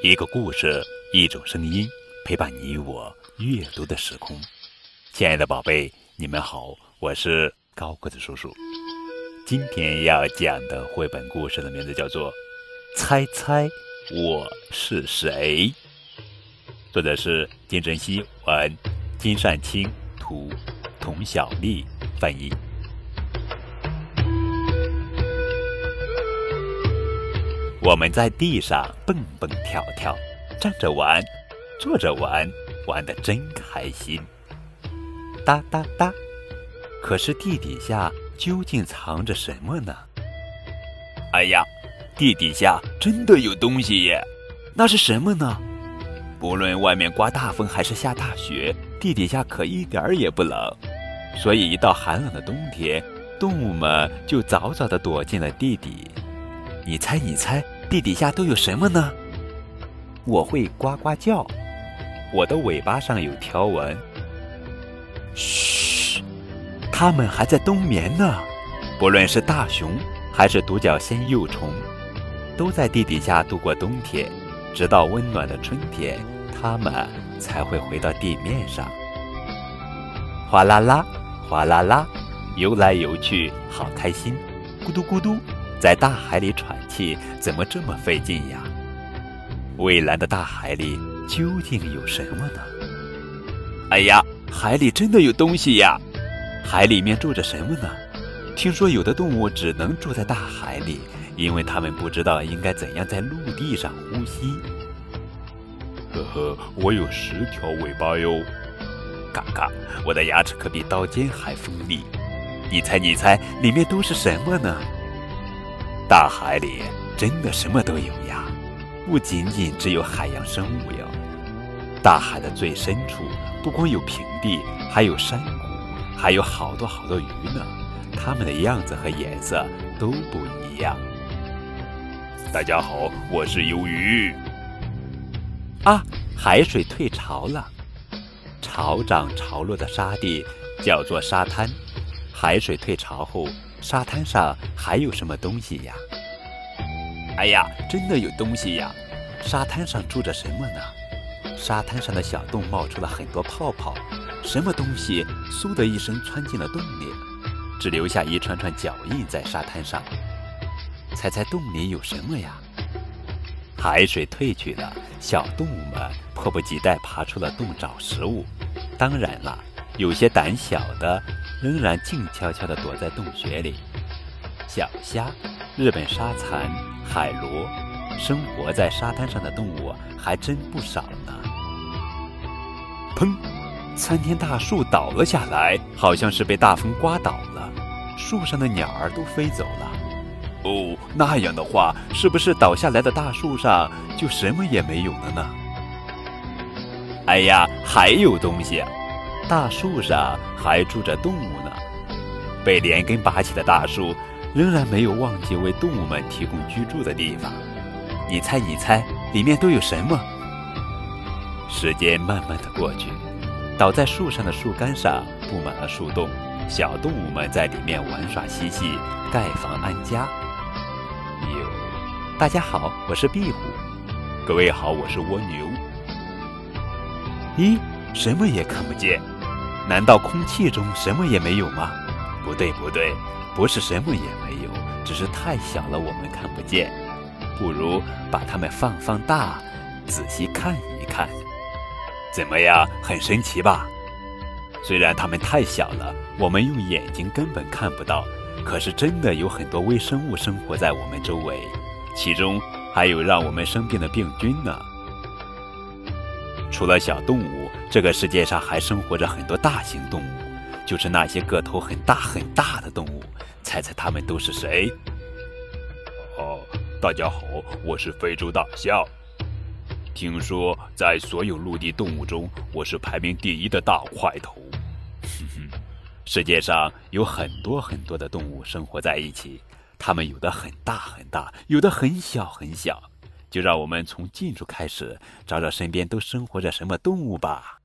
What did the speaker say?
一个故事，一种声音，陪伴你我阅读的时空。亲爱的宝贝，你们好，我是高个子叔叔。今天要讲的绘本故事的名字叫做《猜猜我是谁》，作者是金晨曦，文金善清，图童小丽翻译。我们在地上蹦蹦跳跳，站着玩，坐着玩，玩得真开心。哒哒哒！可是地底下究竟藏着什么呢？哎呀，地底下真的有东西耶！那是什么呢？不论外面刮大风还是下大雪，地底下可一点儿也不冷。所以一到寒冷的冬天，动物们就早早地躲进了地底。你猜，你猜？地底下都有什么呢？我会呱呱叫，我的尾巴上有条纹。嘘，它们还在冬眠呢。不论是大熊还是独角仙幼虫，都在地底下度过冬天，直到温暖的春天，它们才会回到地面上。哗啦啦，哗啦啦，游来游去，好开心。咕嘟咕嘟。在大海里喘气怎么这么费劲呀？蔚蓝的大海里究竟有什么呢？哎呀，海里真的有东西呀！海里面住着什么呢？听说有的动物只能住在大海里，因为它们不知道应该怎样在陆地上呼吸。呵呵，我有十条尾巴哟！嘎嘎，我的牙齿可比刀尖还锋利。你猜，你猜，里面都是什么呢？大海里真的什么都有呀，不仅仅只有海洋生物哟。大海的最深处不光有平地，还有山谷，还有好多好多鱼呢。它们的样子和颜色都不一样。大家好，我是鱿鱼。啊，海水退潮了，潮涨潮落的沙地叫做沙滩。海水退潮后。沙滩上还有什么东西呀？哎呀，真的有东西呀！沙滩上住着什么呢？沙滩上的小洞冒出了很多泡泡，什么东西嗖的一声窜进了洞里，只留下一串串脚印在沙滩上。猜猜洞里有什么呀？海水退去了，小动物们迫不及待爬出了洞找食物。当然了，有些胆小的。仍然静悄悄地躲在洞穴里。小虾、日本沙蚕、海螺，生活在沙滩上的动物还真不少呢。砰！参天大树倒了下来，好像是被大风刮倒了，树上的鸟儿都飞走了。哦，那样的话，是不是倒下来的大树上就什么也没有了呢？哎呀，还有东西！大树上还住着动物呢，被连根拔起的大树仍然没有忘记为动物们提供居住的地方。你猜，你猜，里面都有什么？时间慢慢的过去，倒在树上的树干上布满了树洞，小动物们在里面玩耍嬉戏，盖房安家。哟，大家好，我是壁虎。各位好，我是蜗牛。咦，什么也看不见。难道空气中什么也没有吗？不对，不对，不是什么也没有，只是太小了，我们看不见。不如把它们放放大，仔细看一看，怎么样？很神奇吧？虽然它们太小了，我们用眼睛根本看不到，可是真的有很多微生物生活在我们周围，其中还有让我们生病的病菌呢。除了小动物，这个世界上还生活着很多大型动物，就是那些个头很大很大的动物。猜猜它们都是谁？哦，大家好，我是非洲大象。听说在所有陆地动物中，我是排名第一的大块头。哼哼，世界上有很多很多的动物生活在一起，它们有的很大很大，有的很小很小。就让我们从近处开始，找找身边都生活着什么动物吧。